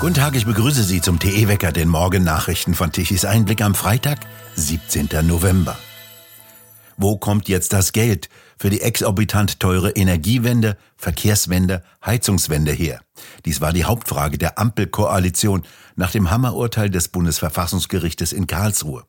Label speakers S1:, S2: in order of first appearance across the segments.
S1: Guten Tag, ich begrüße Sie zum TE-Wecker, den Morgennachrichten von Tichys Einblick am Freitag, 17. November. Wo kommt jetzt das Geld für die exorbitant teure Energiewende, Verkehrswende, Heizungswende her? Dies war die Hauptfrage der Ampelkoalition nach dem Hammerurteil des Bundesverfassungsgerichtes in Karlsruhe.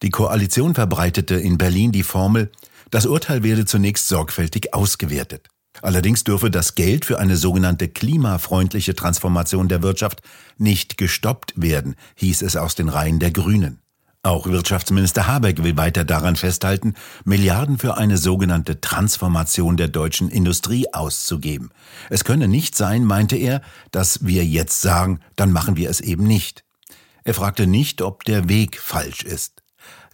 S1: Die Koalition verbreitete in Berlin die Formel, das Urteil werde zunächst sorgfältig ausgewertet. Allerdings dürfe das Geld für eine sogenannte klimafreundliche Transformation der Wirtschaft nicht gestoppt werden, hieß es aus den Reihen der Grünen. Auch Wirtschaftsminister Habeck will weiter daran festhalten, Milliarden für eine sogenannte Transformation der deutschen Industrie auszugeben. Es könne nicht sein, meinte er, dass wir jetzt sagen, dann machen wir es eben nicht. Er fragte nicht, ob der Weg falsch ist.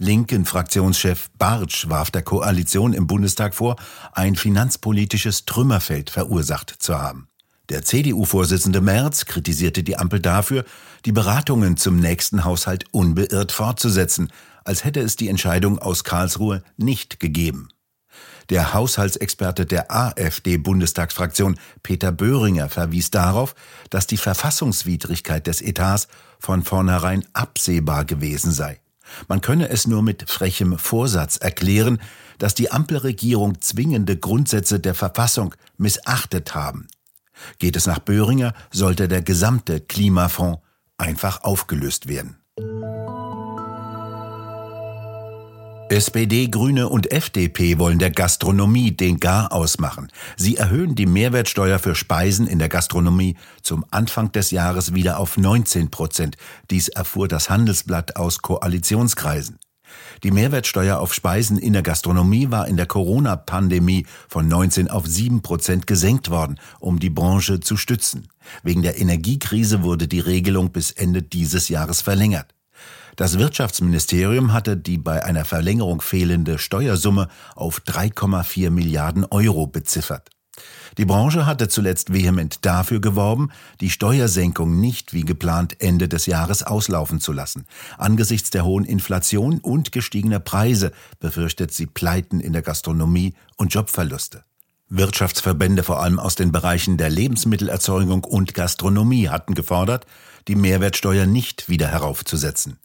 S1: Linken Fraktionschef Bartsch warf der Koalition im Bundestag vor, ein finanzpolitisches Trümmerfeld verursacht zu haben. Der CDU-Vorsitzende Merz kritisierte die Ampel dafür, die Beratungen zum nächsten Haushalt unbeirrt fortzusetzen, als hätte es die Entscheidung aus Karlsruhe nicht gegeben. Der Haushaltsexperte der AfD-Bundestagsfraktion Peter Böhringer verwies darauf, dass die Verfassungswidrigkeit des Etats von vornherein absehbar gewesen sei. Man könne es nur mit frechem Vorsatz erklären, dass die Ampelregierung zwingende Grundsätze der Verfassung missachtet haben. Geht es nach Böhringer, sollte der gesamte Klimafonds einfach aufgelöst werden. SPD, Grüne und FDP wollen der Gastronomie den Gar ausmachen. Sie erhöhen die Mehrwertsteuer für Speisen in der Gastronomie zum Anfang des Jahres wieder auf 19 Prozent. Dies erfuhr das Handelsblatt aus Koalitionskreisen. Die Mehrwertsteuer auf Speisen in der Gastronomie war in der Corona-Pandemie von 19 auf 7 Prozent gesenkt worden, um die Branche zu stützen. Wegen der Energiekrise wurde die Regelung bis Ende dieses Jahres verlängert. Das Wirtschaftsministerium hatte die bei einer Verlängerung fehlende Steuersumme auf 3,4 Milliarden Euro beziffert. Die Branche hatte zuletzt vehement dafür geworben, die Steuersenkung nicht wie geplant Ende des Jahres auslaufen zu lassen. Angesichts der hohen Inflation und gestiegener Preise befürchtet sie Pleiten in der Gastronomie und Jobverluste. Wirtschaftsverbände vor allem aus den Bereichen der Lebensmittelerzeugung und Gastronomie hatten gefordert, die Mehrwertsteuer nicht wieder heraufzusetzen.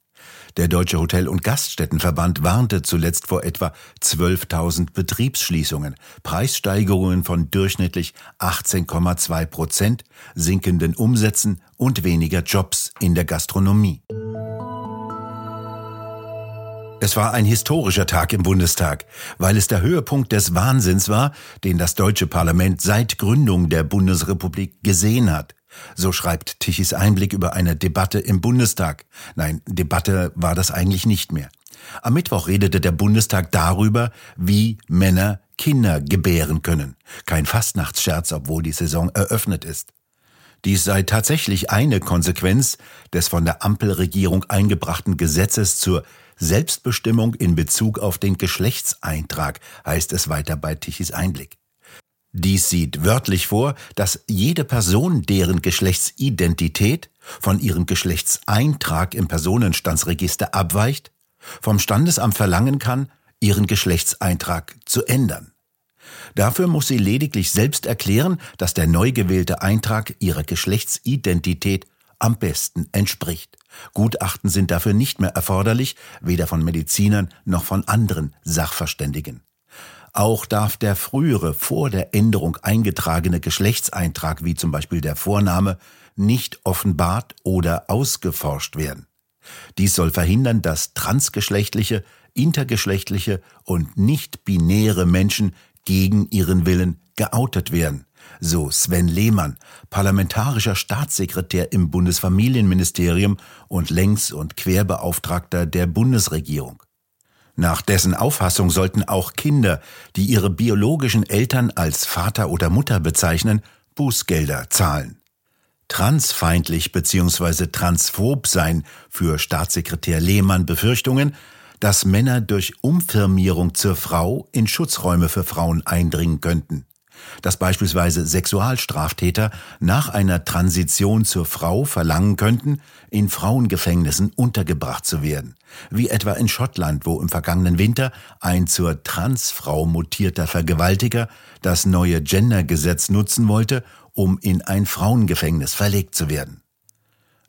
S1: Der Deutsche Hotel- und Gaststättenverband warnte zuletzt vor etwa 12.000 Betriebsschließungen, Preissteigerungen von durchschnittlich 18,2 Prozent, sinkenden Umsätzen und weniger Jobs in der Gastronomie. Es war ein historischer Tag im Bundestag, weil es der Höhepunkt des Wahnsinns war, den das deutsche Parlament seit Gründung der Bundesrepublik gesehen hat. So schreibt Tichys Einblick über eine Debatte im Bundestag. Nein, Debatte war das eigentlich nicht mehr. Am Mittwoch redete der Bundestag darüber, wie Männer Kinder gebären können. Kein Fastnachtsscherz, obwohl die Saison eröffnet ist. Dies sei tatsächlich eine Konsequenz des von der Ampelregierung eingebrachten Gesetzes zur Selbstbestimmung in Bezug auf den Geschlechtseintrag, heißt es weiter bei Tichys Einblick. Dies sieht wörtlich vor, dass jede Person, deren Geschlechtsidentität von ihrem Geschlechtseintrag im Personenstandsregister abweicht, vom Standesamt verlangen kann, ihren Geschlechtseintrag zu ändern. Dafür muss sie lediglich selbst erklären, dass der neu gewählte Eintrag ihrer Geschlechtsidentität am besten entspricht. Gutachten sind dafür nicht mehr erforderlich, weder von Medizinern noch von anderen Sachverständigen. Auch darf der frühere, vor der Änderung eingetragene Geschlechtseintrag, wie zum Beispiel der Vorname, nicht offenbart oder ausgeforscht werden. Dies soll verhindern, dass transgeschlechtliche, intergeschlechtliche und nicht-binäre Menschen gegen ihren Willen geoutet werden. So Sven Lehmann, parlamentarischer Staatssekretär im Bundesfamilienministerium und Längs- und Querbeauftragter der Bundesregierung. Nach dessen Auffassung sollten auch Kinder, die ihre biologischen Eltern als Vater oder Mutter bezeichnen, Bußgelder zahlen. Transfeindlich bzw. transphob sein für Staatssekretär Lehmann Befürchtungen, dass Männer durch Umfirmierung zur Frau in Schutzräume für Frauen eindringen könnten dass beispielsweise Sexualstraftäter nach einer Transition zur Frau verlangen könnten, in Frauengefängnissen untergebracht zu werden, wie etwa in Schottland, wo im vergangenen Winter ein zur Transfrau mutierter Vergewaltiger das neue Gendergesetz nutzen wollte, um in ein Frauengefängnis verlegt zu werden.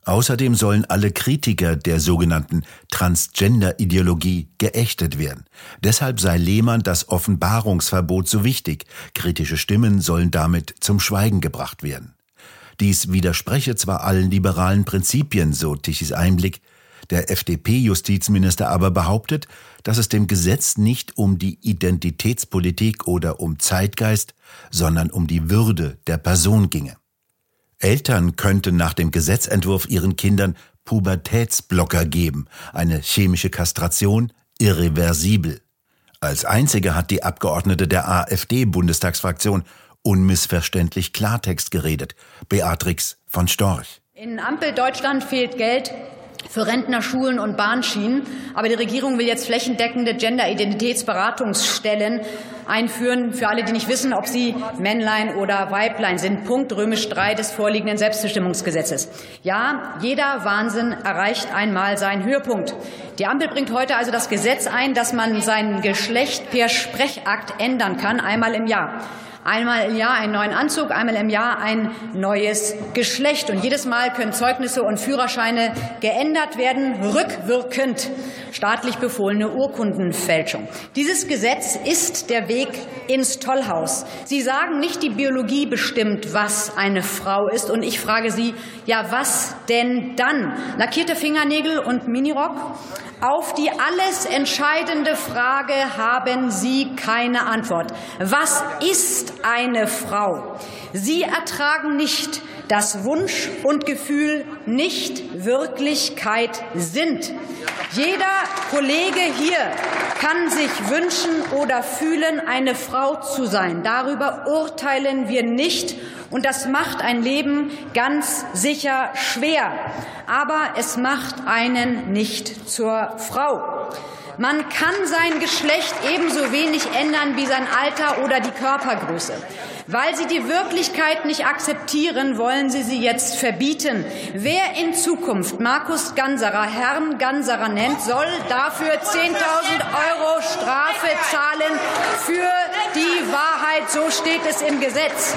S1: Außerdem sollen alle Kritiker der sogenannten Transgender-Ideologie geächtet werden. Deshalb sei Lehmann das Offenbarungsverbot so wichtig. Kritische Stimmen sollen damit zum Schweigen gebracht werden. Dies widerspreche zwar allen liberalen Prinzipien, so Tichys Einblick, der FDP-Justizminister aber behauptet, dass es dem Gesetz nicht um die Identitätspolitik oder um Zeitgeist, sondern um die Würde der Person ginge. Eltern könnten nach dem Gesetzentwurf ihren Kindern Pubertätsblocker geben, eine chemische Kastration, irreversibel. Als einzige hat die Abgeordnete der AfD-Bundestagsfraktion unmissverständlich Klartext geredet, Beatrix von Storch.
S2: In Ampel Deutschland fehlt Geld für Rentner, Schulen und Bahnschienen. Aber die Regierung will jetzt flächendeckende Gender-Identitätsberatungsstellen einführen. Für alle, die nicht wissen, ob sie Männlein oder Weiblein sind. Punkt römisch 3 des vorliegenden Selbstbestimmungsgesetzes. Ja, jeder Wahnsinn erreicht einmal seinen Höhepunkt. Die Ampel bringt heute also das Gesetz ein, dass man sein Geschlecht per Sprechakt ändern kann, einmal im Jahr. Einmal im Jahr einen neuen Anzug, einmal im Jahr ein neues Geschlecht. Und jedes Mal können Zeugnisse und Führerscheine geändert werden, rückwirkend. Staatlich befohlene Urkundenfälschung. Dieses Gesetz ist der Weg ins Tollhaus. Sie sagen nicht, die Biologie bestimmt, was eine Frau ist. Und ich frage Sie, ja, was denn dann? Lackierte Fingernägel und Minirock? Auf die alles entscheidende Frage haben Sie keine Antwort. Was ist eine Frau? Sie ertragen nicht, dass Wunsch und Gefühl nicht Wirklichkeit sind. Jeder Kollege hier kann sich wünschen oder fühlen, eine Frau zu sein. Darüber urteilen wir nicht. Und das macht ein Leben ganz sicher schwer. Aber es macht einen nicht zur Frau. Man kann sein Geschlecht ebenso wenig ändern wie sein Alter oder die Körpergröße. Weil Sie die Wirklichkeit nicht akzeptieren, wollen Sie sie jetzt verbieten. Wer in Zukunft Markus Ganserer Herrn Ganserer nennt, soll dafür 10.000 Euro Strafe zahlen für die Wahrheit. So steht es im Gesetz.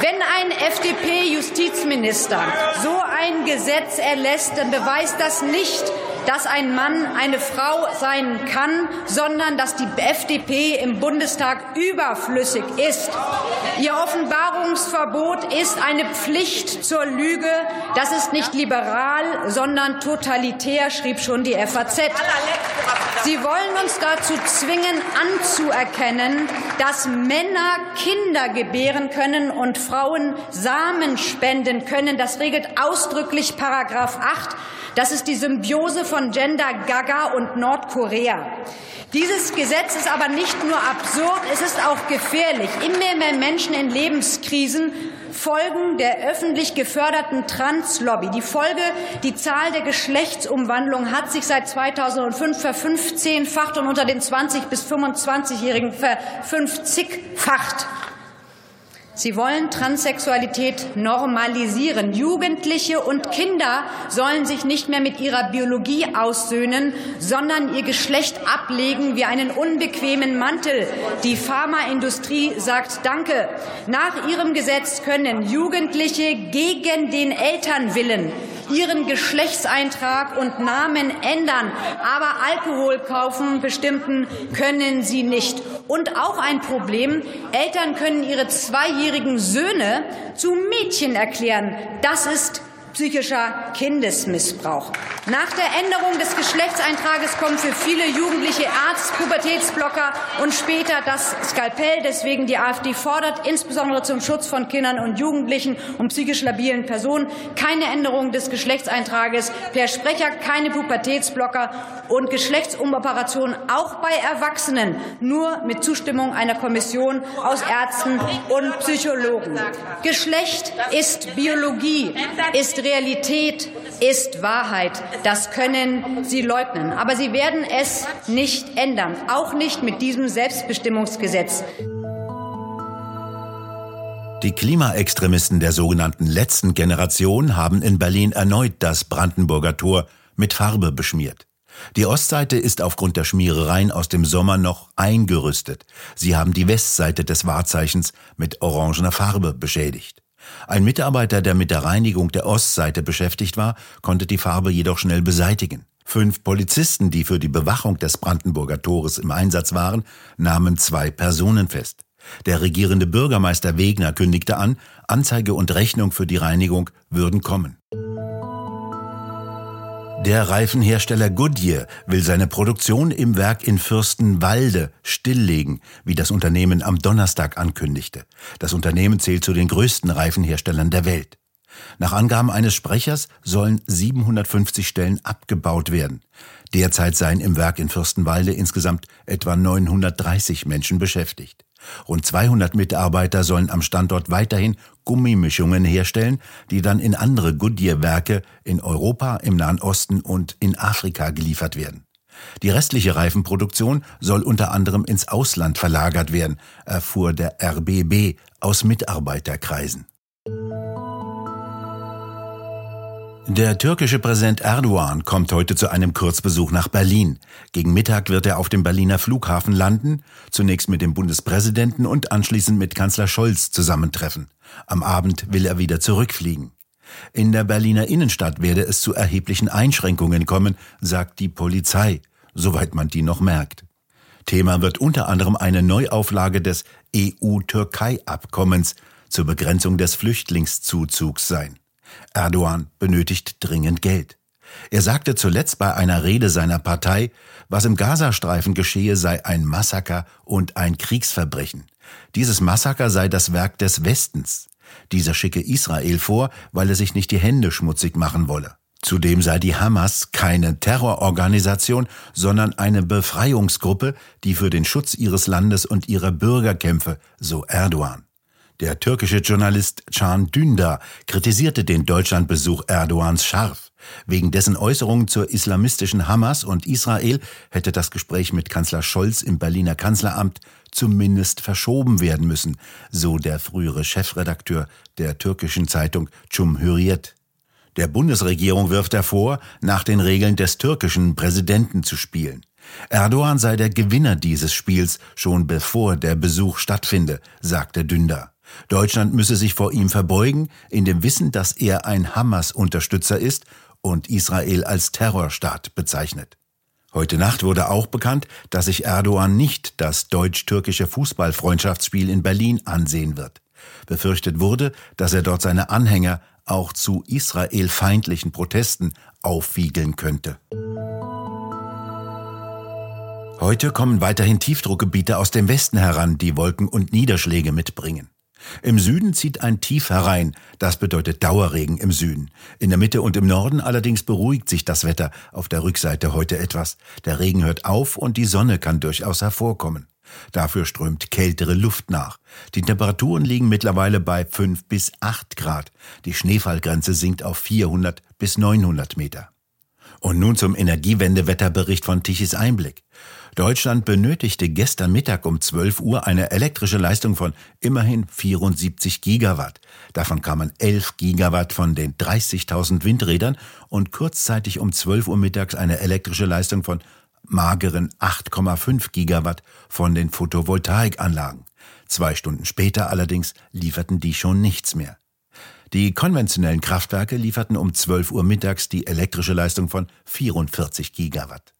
S2: Wenn ein FDP-Justizminister so ein Gesetz erlässt, dann beweist das nicht, dass ein Mann eine Frau sein kann, sondern dass die FDP im Bundestag überflüssig ist. Ihr Offenbarungsverbot ist eine Pflicht zur Lüge. Das ist nicht liberal, sondern totalitär, schrieb schon die FAZ. Sie wollen uns dazu zwingen, anzuerkennen, dass Männer Kinder gebären können und Frauen Samen spenden können. Das regelt ausdrücklich Paragraph 8 das ist die Symbiose von Gender Gaga und Nordkorea. Dieses Gesetz ist aber nicht nur absurd, es ist auch gefährlich. Immer mehr Menschen in Lebenskrisen folgen der öffentlich geförderten Translobby. Die Folge, die Zahl der Geschlechtsumwandlungen hat sich seit 2005 verfünfzehnfacht und unter den 20 bis 25-Jährigen verfünfzigfacht. Sie wollen Transsexualität normalisieren. Jugendliche und Kinder sollen sich nicht mehr mit ihrer Biologie aussöhnen, sondern ihr Geschlecht ablegen wie einen unbequemen Mantel. Die Pharmaindustrie sagt Danke. Nach ihrem Gesetz können Jugendliche gegen den Elternwillen ihren Geschlechtseintrag und Namen ändern, aber Alkohol kaufen bestimmten können sie nicht. Und auch ein Problem, Eltern können ihre zweijährigen Söhne zu Mädchen erklären. Das ist psychischer Kindesmissbrauch. Nach der Änderung des Geschlechtseintrages kommen für viele Jugendliche Arzt, Pubertätsblocker und später das Skalpell. Deswegen die AfD fordert insbesondere zum Schutz von Kindern und Jugendlichen und psychisch labilen Personen keine Änderung des Geschlechtseintrages per Sprecher, keine Pubertätsblocker und Geschlechtsumoperationen auch bei Erwachsenen nur mit Zustimmung einer Kommission aus Ärzten und Psychologen. Geschlecht ist Biologie, ist Realität ist Wahrheit. Das können Sie leugnen. Aber Sie werden es nicht ändern, auch nicht mit diesem Selbstbestimmungsgesetz.
S1: Die Klimaextremisten der sogenannten letzten Generation haben in Berlin erneut das Brandenburger Tor mit Farbe beschmiert. Die Ostseite ist aufgrund der Schmierereien aus dem Sommer noch eingerüstet. Sie haben die Westseite des Wahrzeichens mit orangener Farbe beschädigt. Ein Mitarbeiter, der mit der Reinigung der Ostseite beschäftigt war, konnte die Farbe jedoch schnell beseitigen. Fünf Polizisten, die für die Bewachung des Brandenburger Tores im Einsatz waren, nahmen zwei Personen fest. Der regierende Bürgermeister Wegner kündigte an, Anzeige und Rechnung für die Reinigung würden kommen. Der Reifenhersteller Goodyear will seine Produktion im Werk in Fürstenwalde stilllegen, wie das Unternehmen am Donnerstag ankündigte. Das Unternehmen zählt zu den größten Reifenherstellern der Welt. Nach Angaben eines Sprechers sollen 750 Stellen abgebaut werden. Derzeit seien im Werk in Fürstenwalde insgesamt etwa 930 Menschen beschäftigt. Rund 200 Mitarbeiter sollen am Standort weiterhin Gummimischungen herstellen, die dann in andere Goodyear-Werke in Europa, im Nahen Osten und in Afrika geliefert werden. Die restliche Reifenproduktion soll unter anderem ins Ausland verlagert werden, erfuhr der RBB aus Mitarbeiterkreisen. Der türkische Präsident Erdogan kommt heute zu einem Kurzbesuch nach Berlin. Gegen Mittag wird er auf dem Berliner Flughafen landen, zunächst mit dem Bundespräsidenten und anschließend mit Kanzler Scholz zusammentreffen. Am Abend will er wieder zurückfliegen. In der Berliner Innenstadt werde es zu erheblichen Einschränkungen kommen, sagt die Polizei, soweit man die noch merkt. Thema wird unter anderem eine Neuauflage des EU-Türkei-Abkommens zur Begrenzung des Flüchtlingszuzugs sein. Erdogan benötigt dringend Geld. Er sagte zuletzt bei einer Rede seiner Partei, was im Gazastreifen geschehe, sei ein Massaker und ein Kriegsverbrechen. Dieses Massaker sei das Werk des Westens. Dieser schicke Israel vor, weil er sich nicht die Hände schmutzig machen wolle. Zudem sei die Hamas keine Terrororganisation, sondern eine Befreiungsgruppe, die für den Schutz ihres Landes und ihrer Bürger kämpfe, so Erdogan. Der türkische Journalist Can Dündar kritisierte den Deutschlandbesuch Erdogans scharf. Wegen dessen Äußerungen zur islamistischen Hamas und Israel hätte das Gespräch mit Kanzler Scholz im Berliner Kanzleramt zumindest verschoben werden müssen, so der frühere Chefredakteur der türkischen Zeitung Cumhuriyet. Der Bundesregierung wirft er vor, nach den Regeln des türkischen Präsidenten zu spielen. Erdogan sei der Gewinner dieses Spiels, schon bevor der Besuch stattfinde, sagte Dündar. Deutschland müsse sich vor ihm verbeugen, in dem Wissen, dass er ein Hamas-Unterstützer ist und Israel als Terrorstaat bezeichnet. Heute Nacht wurde auch bekannt, dass sich Erdogan nicht das deutsch-türkische Fußballfreundschaftsspiel in Berlin ansehen wird. Befürchtet wurde, dass er dort seine Anhänger auch zu israelfeindlichen Protesten aufwiegeln könnte. Heute kommen weiterhin Tiefdruckgebiete aus dem Westen heran, die Wolken und Niederschläge mitbringen. Im Süden zieht ein Tief herein, das bedeutet Dauerregen im Süden. In der Mitte und im Norden allerdings beruhigt sich das Wetter auf der Rückseite heute etwas. Der Regen hört auf und die Sonne kann durchaus hervorkommen. Dafür strömt kältere Luft nach. Die Temperaturen liegen mittlerweile bei 5 bis 8 Grad. Die Schneefallgrenze sinkt auf 400 bis 900 Meter. Und nun zum Energiewendewetterbericht von Tichys Einblick. Deutschland benötigte gestern Mittag um 12 Uhr eine elektrische Leistung von immerhin 74 Gigawatt. Davon kamen 11 Gigawatt von den 30.000 Windrädern und kurzzeitig um 12 Uhr mittags eine elektrische Leistung von mageren 8,5 Gigawatt von den Photovoltaikanlagen. Zwei Stunden später allerdings lieferten die schon nichts mehr. Die konventionellen Kraftwerke lieferten um 12 Uhr mittags die elektrische Leistung von 44 Gigawatt.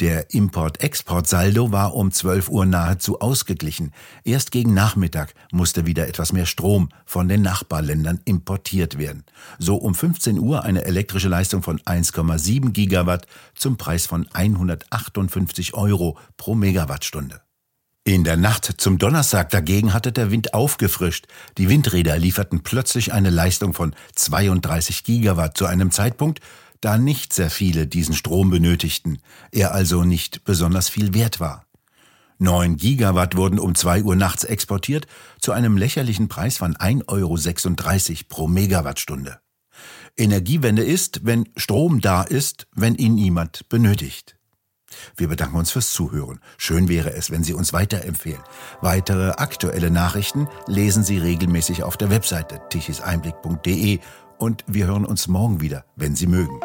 S1: Der Import-Export-Saldo war um 12 Uhr nahezu ausgeglichen. Erst gegen Nachmittag musste wieder etwas mehr Strom von den Nachbarländern importiert werden. So um 15 Uhr eine elektrische Leistung von 1,7 Gigawatt zum Preis von 158 Euro pro Megawattstunde. In der Nacht zum Donnerstag dagegen hatte der Wind aufgefrischt. Die Windräder lieferten plötzlich eine Leistung von 32 Gigawatt zu einem Zeitpunkt, da nicht sehr viele diesen Strom benötigten, er also nicht besonders viel wert war. Neun Gigawatt wurden um zwei Uhr nachts exportiert zu einem lächerlichen Preis von 1,36 Euro pro Megawattstunde. Energiewende ist, wenn Strom da ist, wenn ihn niemand benötigt. Wir bedanken uns fürs Zuhören. Schön wäre es, wenn Sie uns weiterempfehlen. Weitere aktuelle Nachrichten lesen Sie regelmäßig auf der Webseite tichiseinblick.de und wir hören uns morgen wieder, wenn Sie mögen.